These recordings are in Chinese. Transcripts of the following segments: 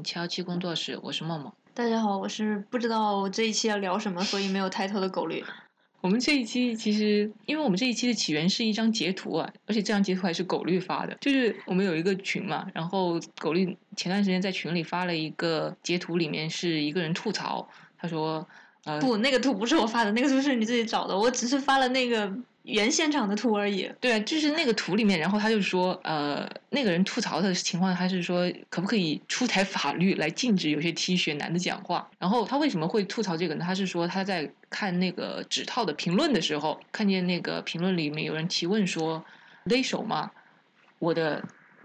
大家好，欢迎光临敲七工作室，我是默默。大家好，我是不知道我这一期要聊什么，所以没有抬头的狗绿。我们这一期其实，因为我们这一期的起源是一张截图啊，而且这张截图还是狗绿发的。就是我们有一个群嘛，然后狗绿前段时间在群里发了一个截图，里面是一个人吐槽，他说：“呃，不，那个图不是我发的，那个图是你自己找的，我只是发了那个。”原现场的图而已。对啊，就是那个图里面，然后他就说，呃，那个人吐槽的情况，他是说可不可以出台法律来禁止有些 T 恤男的讲话。然后他为什么会吐槽这个呢？他是说他在看那个纸套的评论的时候，看见那个评论里面有人提问说勒手吗？我的，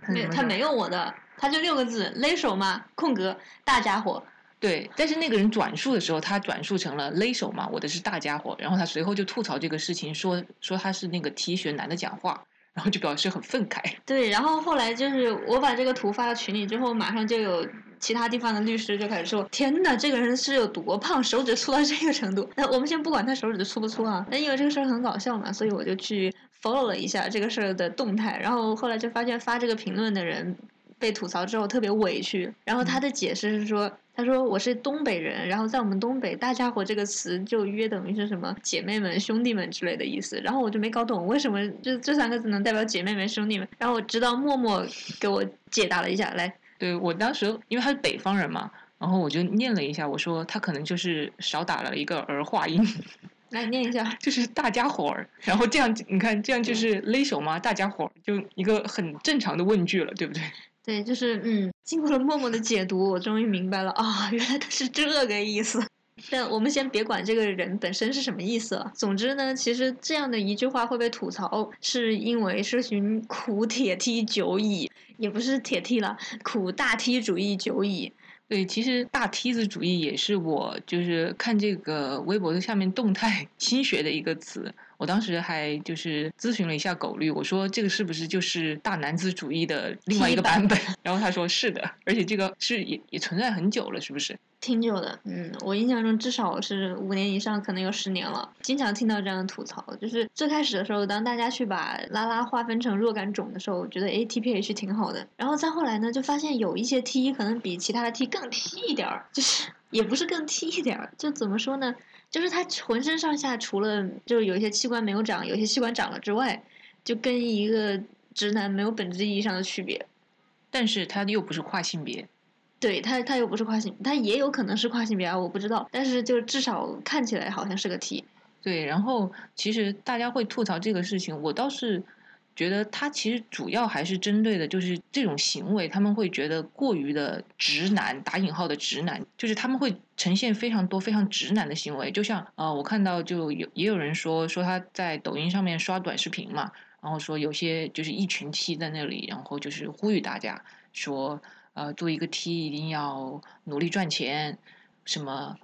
没，他没有我的，他就六个字勒手吗？空格大家伙。对，但是那个人转述的时候，他转述成了勒手嘛，我的是大家伙，然后他随后就吐槽这个事情，说说他是那个 T 恤男的讲话，然后就表示很愤慨。对，然后后来就是我把这个图发到群里之后，马上就有其他地方的律师就开始说：“天呐，这个人是有多胖，手指粗到这个程度？”那我们先不管他手指粗不粗啊，那因为这个事儿很搞笑嘛，所以我就去 follow 了一下这个事儿的动态，然后后来就发现发这个评论的人被吐槽之后特别委屈，然后他的解释是说。他说我是东北人，然后在我们东北，大家伙这个词就约等于是什么姐妹们、兄弟们之类的意思。然后我就没搞懂为什么就这三个字能代表姐妹们、兄弟们。然后我直到默默给我解答了一下，来，对我当时因为他是北方人嘛，然后我就念了一下，我说他可能就是少打了一个儿化音，来念一下，就是大家伙儿。然后这样你看，这样就是勒手吗？大家伙儿就一个很正常的问句了，对不对？对，就是嗯，经过了默默的解读，我终于明白了啊，原来他是这个意思。但我们先别管这个人本身是什么意思了。总之呢，其实这样的一句话会被吐槽，是因为是寻苦铁梯久矣，也不是铁梯了，苦大梯主义久矣。对，其实大梯子主义也是我就是看这个微博的下面动态 新学的一个词。我当时还就是咨询了一下狗绿，我说这个是不是就是大男子主义的另外一个版本？然后他说是的，而且这个是也也存在很久了，是不是？挺久的，嗯，我印象中至少是五年以上，可能有十年了。经常听到这样的吐槽，就是最开始的时候，当大家去把拉拉划分成若干种的时候，我觉得 A T P H 挺好的。然后再后来呢，就发现有一些 T 可能比其他的 T 更 T 一点儿，就是 也不是更 T 一点儿，就怎么说呢？就是他浑身上下除了就是有一些器官没有长，有些器官长了之外，就跟一个直男没有本质意义上的区别。但是他又不是跨性别。对他，他又不是跨性，他也有可能是跨性别啊，我不知道。但是就至少看起来好像是个 T。对，然后其实大家会吐槽这个事情，我倒是觉得他其实主要还是针对的就是这种行为，他们会觉得过于的直男，打引号的直男，就是他们会呈现非常多非常直男的行为。就像呃，我看到就有也有人说说他在抖音上面刷短视频嘛，然后说有些就是一群 T 在那里，然后就是呼吁大家说。呃，做一个 T 一定要努力赚钱，什么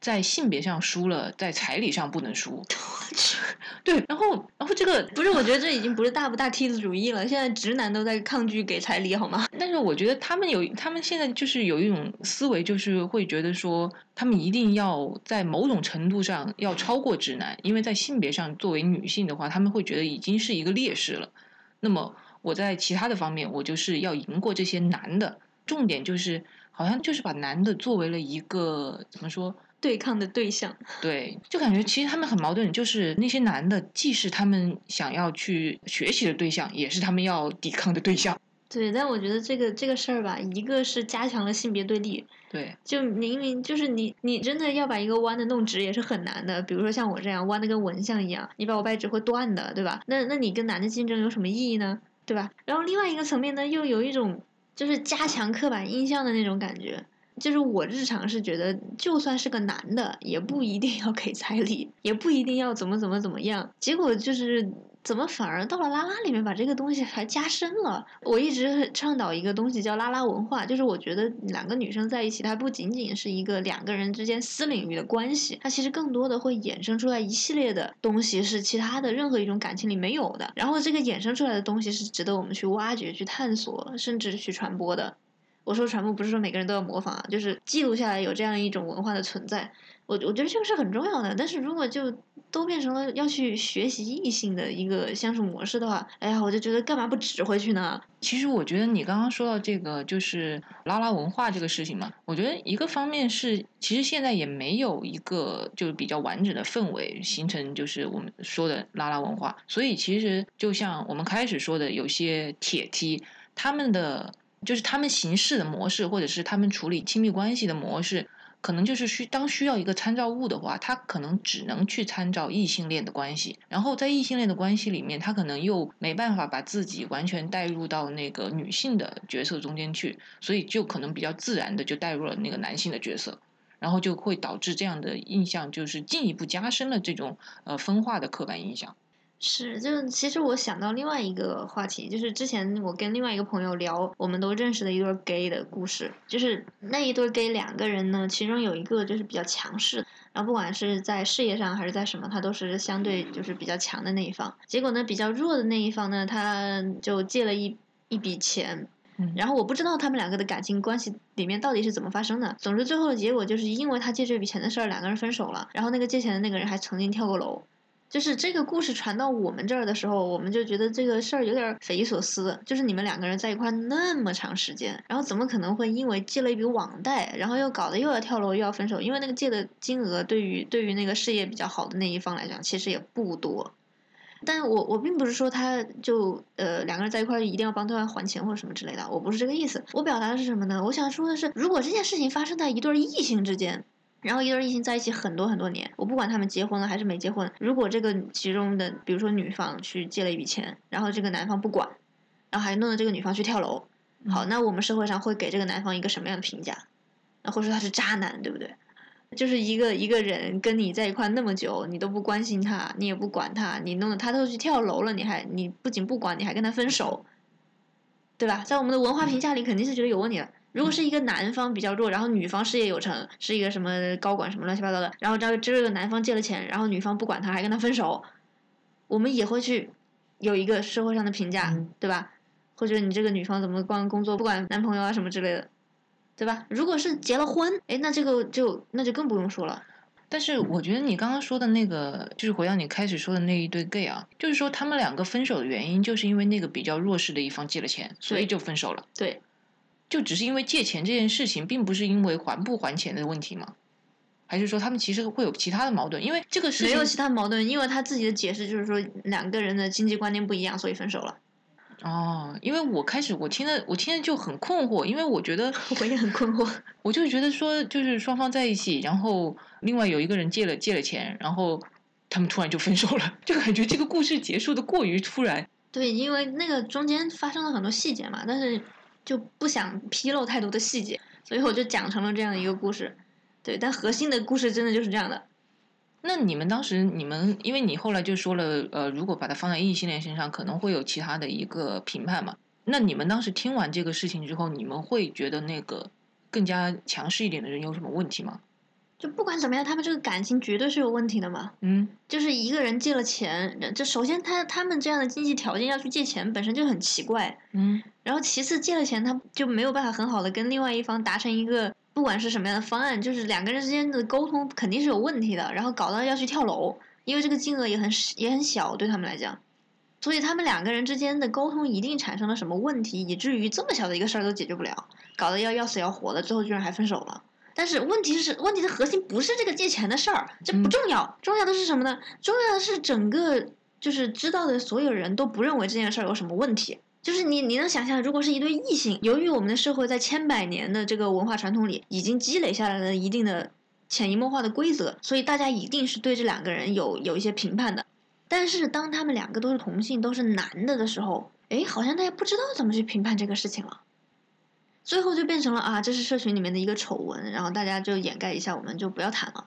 在性别上输了，在彩礼上不能输。对，然后，然后这个不是，我觉得这已经不是大不大梯子主义了。现在直男都在抗拒给彩礼，好吗？但是我觉得他们有，他们现在就是有一种思维，就是会觉得说，他们一定要在某种程度上要超过直男，因为在性别上作为女性的话，他们会觉得已经是一个劣势了。那么。我在其他的方面，我就是要赢过这些男的。重点就是，好像就是把男的作为了一个怎么说对抗的对象。对，就感觉其实他们很矛盾，就是那些男的既是他们想要去学习的对象，也是他们要抵抗的对象。对，但我觉得这个这个事儿吧，一个是加强了性别对立。对，就明明就是你，你真的要把一个弯的弄直也是很难的。比如说像我这样弯的跟蚊香一样，你把我掰直会断的，对吧？那那你跟男的竞争有什么意义呢？对吧？然后另外一个层面呢，又有一种就是加强刻板印象的那种感觉。就是我日常是觉得，就算是个男的，也不一定要给彩礼，也不一定要怎么怎么怎么样。结果就是。怎么反而到了拉拉里面把这个东西还加深了？我一直倡导一个东西叫拉拉文化，就是我觉得两个女生在一起，它不仅仅是一个两个人之间私领域的关系，它其实更多的会衍生出来一系列的东西，是其他的任何一种感情里没有的。然后这个衍生出来的东西是值得我们去挖掘、去探索，甚至去传播的。我说传播不是说每个人都要模仿啊，就是记录下来有这样一种文化的存在。我我觉得这个是很重要的，但是如果就都变成了要去学习异性的一个相处模式的话，哎呀，我就觉得干嘛不指回去呢？其实我觉得你刚刚说到这个就是拉拉文化这个事情嘛，我觉得一个方面是其实现在也没有一个就是比较完整的氛围形成，就是我们说的拉拉文化，所以其实就像我们开始说的，有些铁梯他们的就是他们行事的模式，或者是他们处理亲密关系的模式。可能就是需当需要一个参照物的话，他可能只能去参照异性恋的关系，然后在异性恋的关系里面，他可能又没办法把自己完全带入到那个女性的角色中间去，所以就可能比较自然的就带入了那个男性的角色，然后就会导致这样的印象就是进一步加深了这种呃分化的刻板印象。是，就其实我想到另外一个话题，就是之前我跟另外一个朋友聊，我们都认识的一对 gay 的故事，就是那一对 gay 两个人呢，其中有一个就是比较强势，然后不管是在事业上还是在什么，他都是相对就是比较强的那一方。结果呢，比较弱的那一方呢，他就借了一一笔钱，然后我不知道他们两个的感情关系里面到底是怎么发生的。总之最后的结果就是因为他借这笔钱的事儿，两个人分手了。然后那个借钱的那个人还曾经跳过楼。就是这个故事传到我们这儿的时候，我们就觉得这个事儿有点匪夷所思。就是你们两个人在一块那么长时间，然后怎么可能会因为借了一笔网贷，然后又搞得又要跳楼又要分手？因为那个借的金额对于对于那个事业比较好的那一方来讲，其实也不多。但我我并不是说他就呃两个人在一块一定要帮对方还钱或者什么之类的，我不是这个意思。我表达的是什么呢？我想说的是，如果这件事情发生在一对异性之间。然后一对异性在一起很多很多年，我不管他们结婚了还是没结婚，如果这个其中的，比如说女方去借了一笔钱，然后这个男方不管，然后还弄得这个女方去跳楼，好，那我们社会上会给这个男方一个什么样的评价？那或者说他是渣男，对不对？就是一个一个人跟你在一块那么久，你都不关心他，你也不管他，你弄得他都去跳楼了，你还你不仅不管，你还跟他分手，对吧？在我们的文化评价里，肯定是觉得有问题的。如果是一个男方比较弱，然后女方事业有成，是一个什么高管什么乱七八糟的，然后这这个男方借了钱，然后女方不管他，还跟他分手，我们也会去有一个社会上的评价，对吧？会觉得你这个女方怎么光工作不管男朋友啊什么之类的，对吧？如果是结了婚，哎，那这个就那就更不用说了。但是我觉得你刚刚说的那个，就是回到你开始说的那一对 gay 啊，就是说他们两个分手的原因，就是因为那个比较弱势的一方借了钱，所以就分手了。对。就只是因为借钱这件事情，并不是因为还不还钱的问题吗？还是说他们其实会有其他的矛盾？因为这个事情没有其他矛盾，因为他自己的解释就是说两个人的经济观念不一样，所以分手了。哦，因为我开始我听的我听的就很困惑，因为我觉得 我也很困惑，我就觉得说就是双方在一起，然后另外有一个人借了借了钱，然后他们突然就分手了，就感觉这个故事结束的过于突然。对，因为那个中间发生了很多细节嘛，但是。就不想披露太多的细节，所以我就讲成了这样一个故事，对，但核心的故事真的就是这样的。那你们当时，你们因为你后来就说了，呃，如果把它放在异性恋身上，可能会有其他的一个评判嘛？那你们当时听完这个事情之后，你们会觉得那个更加强势一点的人有什么问题吗？就不管怎么样，他们这个感情绝对是有问题的嘛。嗯，就是一个人借了钱，这首先他他们这样的经济条件要去借钱，本身就很奇怪。嗯，然后其次借了钱，他就没有办法很好的跟另外一方达成一个不管是什么样的方案，就是两个人之间的沟通肯定是有问题的。然后搞到要去跳楼，因为这个金额也很也很小对他们来讲，所以他们两个人之间的沟通一定产生了什么问题，以至于这么小的一个事儿都解决不了，搞得要要死要活的，最后居然还分手了。但是问题是，问题的核心不是这个借钱的事儿，这不重要。重要的是什么呢？重要的是整个就是知道的所有人都不认为这件事儿有什么问题。就是你你能想象，如果是一对异性，由于我们的社会在千百年的这个文化传统里已经积累下来了一定的潜移默化的规则，所以大家一定是对这两个人有有一些评判的。但是当他们两个都是同性，都是男的的时候，哎，好像大家不知道怎么去评判这个事情了。最后就变成了啊，这是社群里面的一个丑闻，然后大家就掩盖一下，我们就不要谈了。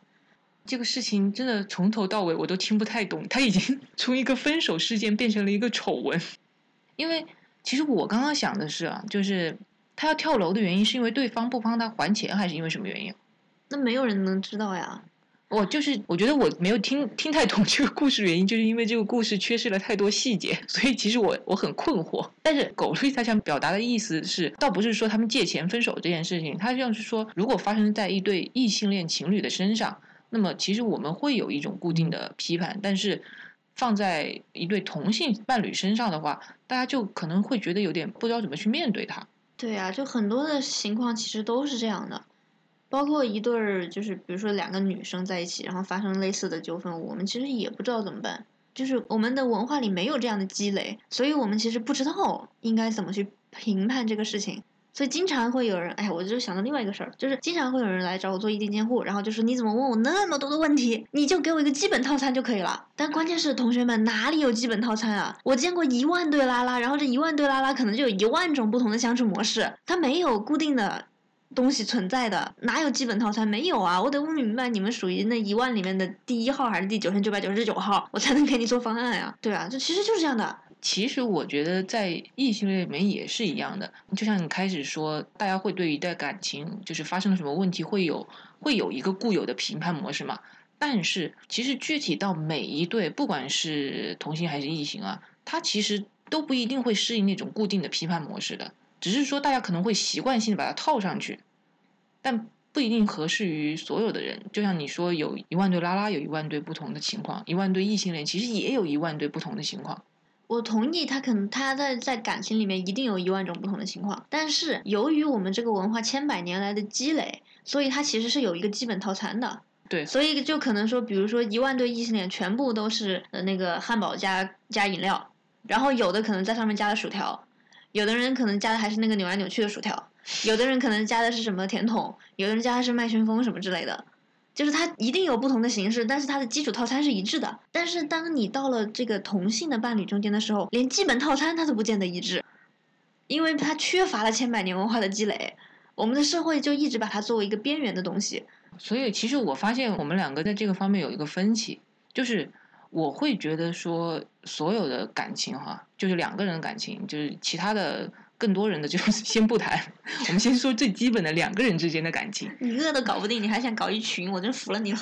这个事情真的从头到尾我都听不太懂，他已经 从一个分手事件变成了一个丑闻。因为其实我刚刚想的是啊，就是他要跳楼的原因是因为对方不帮他还钱，还是因为什么原因？那没有人能知道呀。我就是我觉得我没有听听太懂这个故事原因，就是因为这个故事缺失了太多细节，所以其实我我很困惑。但是狗瑞他想表达的意思是，倒不是说他们借钱分手这件事情，他就是说，如果发生在一对异性恋情侣的身上，那么其实我们会有一种固定的批判，但是放在一对同性伴侣身上的话，大家就可能会觉得有点不知道怎么去面对它。对啊，就很多的情况其实都是这样的。包括一对儿，就是比如说两个女生在一起，然后发生类似的纠纷，我们其实也不知道怎么办。就是我们的文化里没有这样的积累，所以我们其实不知道应该怎么去评判这个事情。所以经常会有人，哎，我就想到另外一个事儿，就是经常会有人来找我做异地监护，然后就说你怎么问我那么多的问题？你就给我一个基本套餐就可以了。但关键是同学们哪里有基本套餐啊？我见过一万对拉拉，然后这一万对拉拉可能就有一万种不同的相处模式，它没有固定的。东西存在的哪有基本套餐？没有啊！我得问明白你们属于那一万里面的第一号还是第九千九百九十九号，我才能给你做方案呀。对啊，这其实就是这样的。其实我觉得在异性恋里面也是一样的。就像你开始说，大家会对一段感情就是发生了什么问题，会有会有一个固有的评判模式嘛？但是其实具体到每一对，不管是同性还是异性啊，他其实都不一定会适应那种固定的批判模式的。只是说，大家可能会习惯性的把它套上去，但不一定合适于所有的人。就像你说，有一万对拉拉，有一万对不同的情况；一万对异性恋，其实也有一万对不同的情况。我同意，他可能他在在感情里面一定有一万种不同的情况。但是由于我们这个文化千百年来的积累，所以它其实是有一个基本套餐的。对，所以就可能说，比如说一万对异性恋全部都是呃那个汉堡加加饮料，然后有的可能在上面加了薯条。有的人可能加的还是那个扭来扭去的薯条，有的人可能加的是什么甜筒，有的人加的是麦旋风什么之类的，就是它一定有不同的形式，但是它的基础套餐是一致的。但是当你到了这个同性的伴侣中间的时候，连基本套餐它都不见得一致，因为它缺乏了千百年文化的积累，我们的社会就一直把它作为一个边缘的东西。所以其实我发现我们两个在这个方面有一个分歧，就是。我会觉得说，所有的感情哈，就是两个人的感情，就是其他的更多人的就 先不谈，我们先说最基本的两个人之间的感情。你一个都搞不定，你还想搞一群，我真服了你了。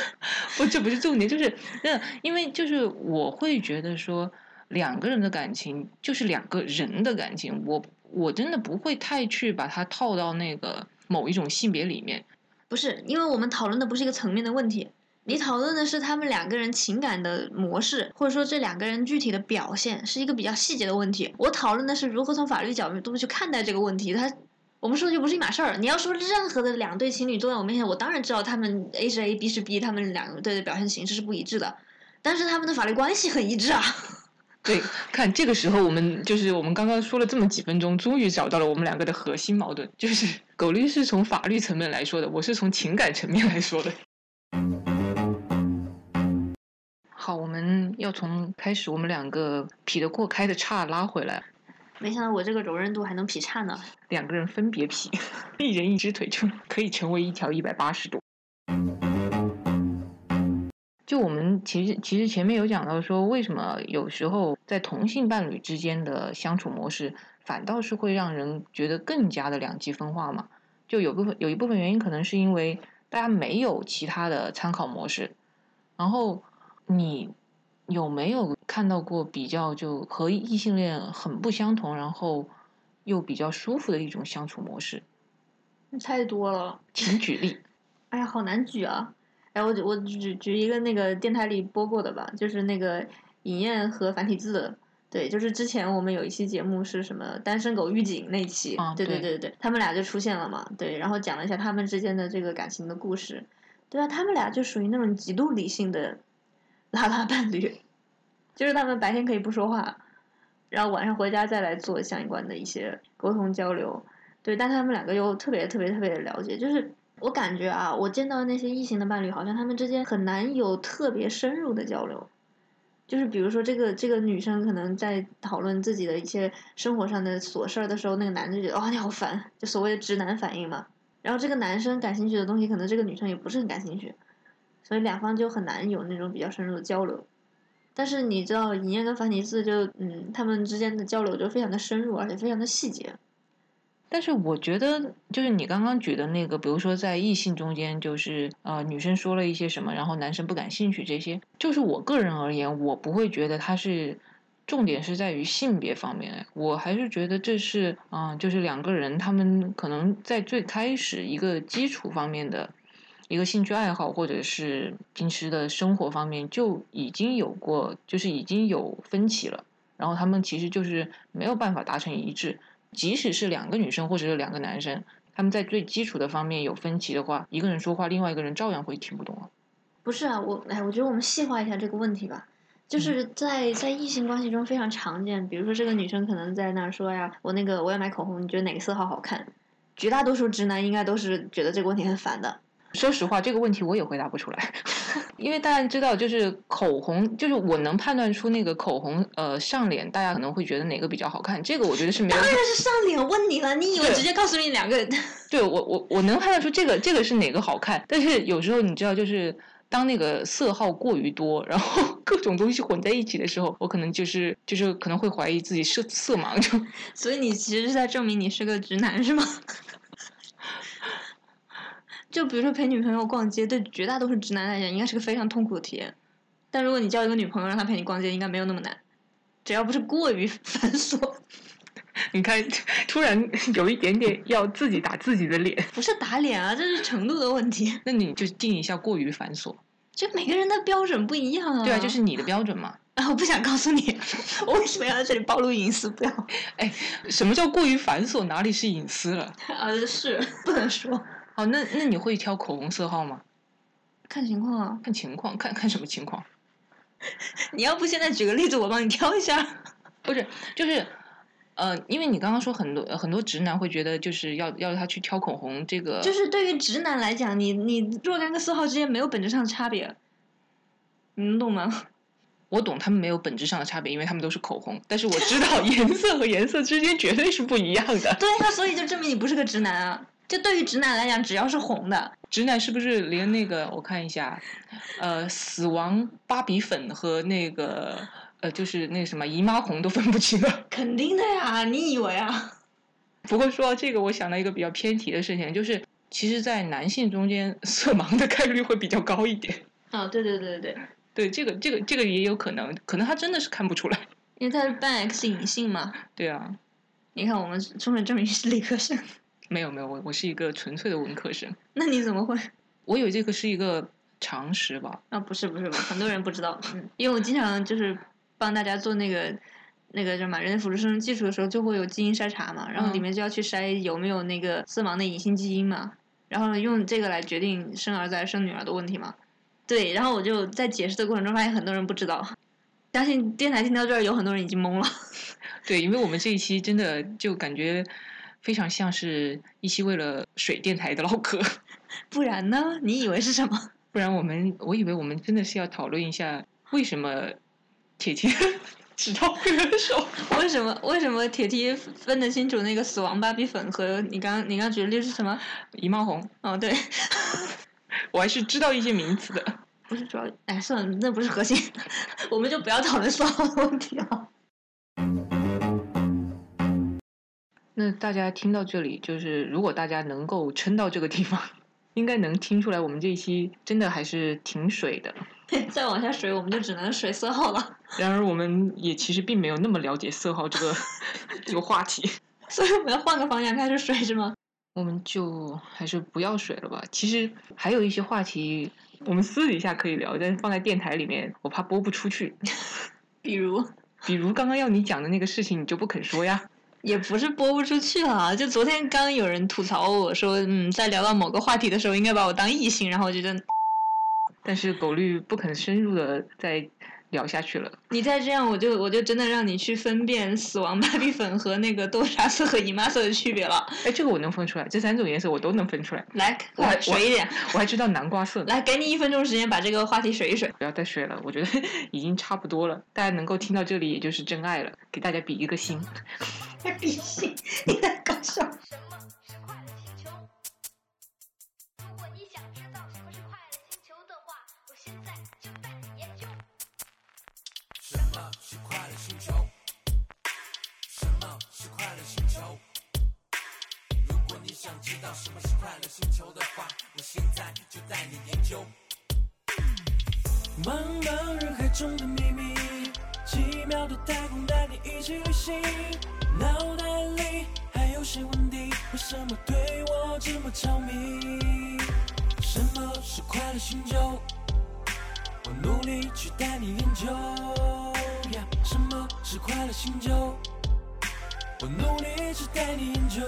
不，这不是重点，就是那因为就是我会觉得说，两个人的感情就是两个人的感情，我我真的不会太去把它套到那个某一种性别里面。不是，因为我们讨论的不是一个层面的问题。你讨论的是他们两个人情感的模式，或者说这两个人具体的表现，是一个比较细节的问题。我讨论的是如何从法律角度去看待这个问题。他，我们说的就不是一码事儿。你要说任何的两对情侣坐在我面前，我当然知道他们 A 是 A，B 是 B，他们两对的表现形式是不一致的，但是他们的法律关系很一致啊。对，看这个时候我们就是我们刚刚说了这么几分钟，终于找到了我们两个的核心矛盾，就是 狗律是从法律层面来说的，我是从情感层面来说的。好，我们要从开始我们两个劈得过开的叉拉回来。没想到我这个柔韧度还能劈叉呢。两个人分别劈，一人一只腿就可以成为一条一百八十度。就我们其实其实前面有讲到说，为什么有时候在同性伴侣之间的相处模式，反倒是会让人觉得更加的两极分化嘛？就有部分有一部分原因，可能是因为大家没有其他的参考模式，然后。你有没有看到过比较就和异性恋很不相同，然后又比较舒服的一种相处模式？太多了，请举例。哎呀，好难举啊！哎，我我举举一个那个电台里播过的吧，就是那个尹燕和繁体字，对，就是之前我们有一期节目是什么单身狗预警那期，对对对对，他们俩就出现了嘛，对，然后讲了一下他们之间的这个感情的故事，对啊，他们俩就属于那种极度理性的。拉拉伴侣，就是他们白天可以不说话，然后晚上回家再来做相关的一些沟通交流，对，但他们两个又特别特别特别的了解，就是我感觉啊，我见到那些异性的伴侣，好像他们之间很难有特别深入的交流，就是比如说这个这个女生可能在讨论自己的一些生活上的琐事儿的时候，那个男的就觉得哦你好烦，就所谓的直男反应嘛，然后这个男生感兴趣的东西，可能这个女生也不是很感兴趣。所以两方就很难有那种比较深入的交流，但是你知道，尹燕跟樊尼斯就嗯，他们之间的交流就非常的深入，而且非常的细节。但是我觉得，就是你刚刚举的那个，比如说在异性中间，就是呃女生说了一些什么，然后男生不感兴趣，这些，就是我个人而言，我不会觉得它是重点是在于性别方面，我还是觉得这是啊、就是两个人他们可能在最开始一个基础方面的一个兴趣爱好，或者是平时的生活方面就已经有过，就是已经有分歧了，然后他们其实就是没有办法达成一致。即使是两个女生或者是两个男生，他们在最基础的方面有分歧的话，一个人说话，另外一个人照样会听不懂啊。不是啊，我哎，我觉得我们细化一下这个问题吧。就是在在异性关系中非常常见，比如说这个女生可能在那儿说呀，我那个我要买口红，你觉得哪个色号好看？绝大多数直男应该都是觉得这个问题很烦的。说实话，这个问题我也回答不出来，因为大家知道，就是口红，就是我能判断出那个口红，呃，上脸大家可能会觉得哪个比较好看，这个我觉得是没有当。然是上脸问你了，你以为直接告诉你两个？对我我我能判断出这个这个是哪个好看，但是有时候你知道，就是当那个色号过于多，然后 各种东西混在一起的时候，我可能就是就是可能会怀疑自己色色盲，就所以你其实是在证明你是个直男是吗？就比如说陪女朋友逛街，对绝大多数直男来讲，应该是个非常痛苦的体验。但如果你交一个女朋友，让她陪你逛街，应该没有那么难，只要不是过于 繁琐。你看，突然有一点点要自己打自己的脸，不是打脸啊，这是程度的问题。那你就定一下过于繁琐。就每个人的标准不一样啊。对啊，就是你的标准嘛。啊，我不想告诉你，我为什么要在这里暴露隐私？不要哎什么叫过于繁琐？哪里是隐私了？啊，是不能说，哦，那那你会挑口红色号吗？看情况啊。看情况，看看什么情况？你要不现在举个例子，我帮你挑一下。不是，就是，呃，因为你刚刚说很多很多直男会觉得就是要要他去挑口红，这个就是对于直男来讲，你你若干个色号之间没有本质上的差别，你能懂吗？我懂他们没有本质上的差别，因为他们都是口红，但是我知道颜色和颜色之间绝对是不一样的。对啊，所以就证明你不是个直男啊。就对于直男来讲，只要是红的，直男是不是连那个我看一下，呃，死亡芭比粉和那个呃，就是那什么姨妈红都分不清了？肯定的呀。你以为啊？不过说到这个，我想到一个比较偏题的事情，就是其实，在男性中间，色盲的概率会比较高一点。啊，对对对对对，对，这个这个这个也有可能，可能他真的是看不出来。因为他是半 X 隐性嘛。对啊，你看，我们充分证明是理科生。没有没有，我我是一个纯粹的文科生，那你怎么会？我以为这个是一个常识吧。啊，不是不是，很多人不知道。嗯，因为我经常就是帮大家做那个那个叫什么人类辅助生殖技术的时候，就会有基因筛查嘛，然后里嗯面就要去筛有没有那个色盲的隐性基因嘛，然后用这个来决定生儿子还是生女儿的问题嘛。对，然后我就在解释的过程中发现很多人不知道，相信电台听到这儿有很多人已经懵了。对，因为我们这一期真的就感觉非常像是一期为了水电台的唠嗑，不然呢？你以为是什么？不然我们我以为我们真的是要讨论一下为什么铁铁只招歌手。为什么为什么铁梯分得清楚那个死亡芭比粉和你刚你刚举的例是什么？姨妈红，哦，对。我还是知道一些名词的。不是主要，哎，算了，那不是核心，我们就不要讨论色号的问题了。那大家听到这里，就是如果大家能够撑到这个地方，应该能听出来，我们这一期真的还是挺水的。再往下水，我们就只能水色号了。然而，我们也其实并没有那么了解色号这个 这个话题，所以我们要换个方向开始水是吗？我们就还是不要水了吧。其实还有一些话题，我们私底下可以聊，但是放在电台里面，我怕播不出去。比如，比如刚刚要你讲的那个事情，你就不肯说呀？也不是播不出去了，就昨天刚有人吐槽我说，嗯，在聊到某个话题的时候，应该把我当异性，然后我觉得但是狗绿不肯深入的再聊下去了。你再这样，我就我就真的让你去分辨死亡芭比粉和那个豆沙色和姨妈色的区别了。哎，这个我能分出来，这三种颜色我都能分出来。来，我还水一点，我还知道南瓜色。来，给你一分钟时间把这个话题水一水。不要再水了，我觉得 已经差不多了。大家能够听到这里，也就是真爱了。给大家比一个心。比心你在搞笑。如果你想知道什么是快乐星球？如果你想知道什么是快乐星球的话我现在就带你研究。茫茫人海中的秘密七秒的太空带你一起旅行。脑袋里还有些问题为什么对我这么着迷？什么是快乐星球我努力去带你研究什么是快乐星球我努力去带你研究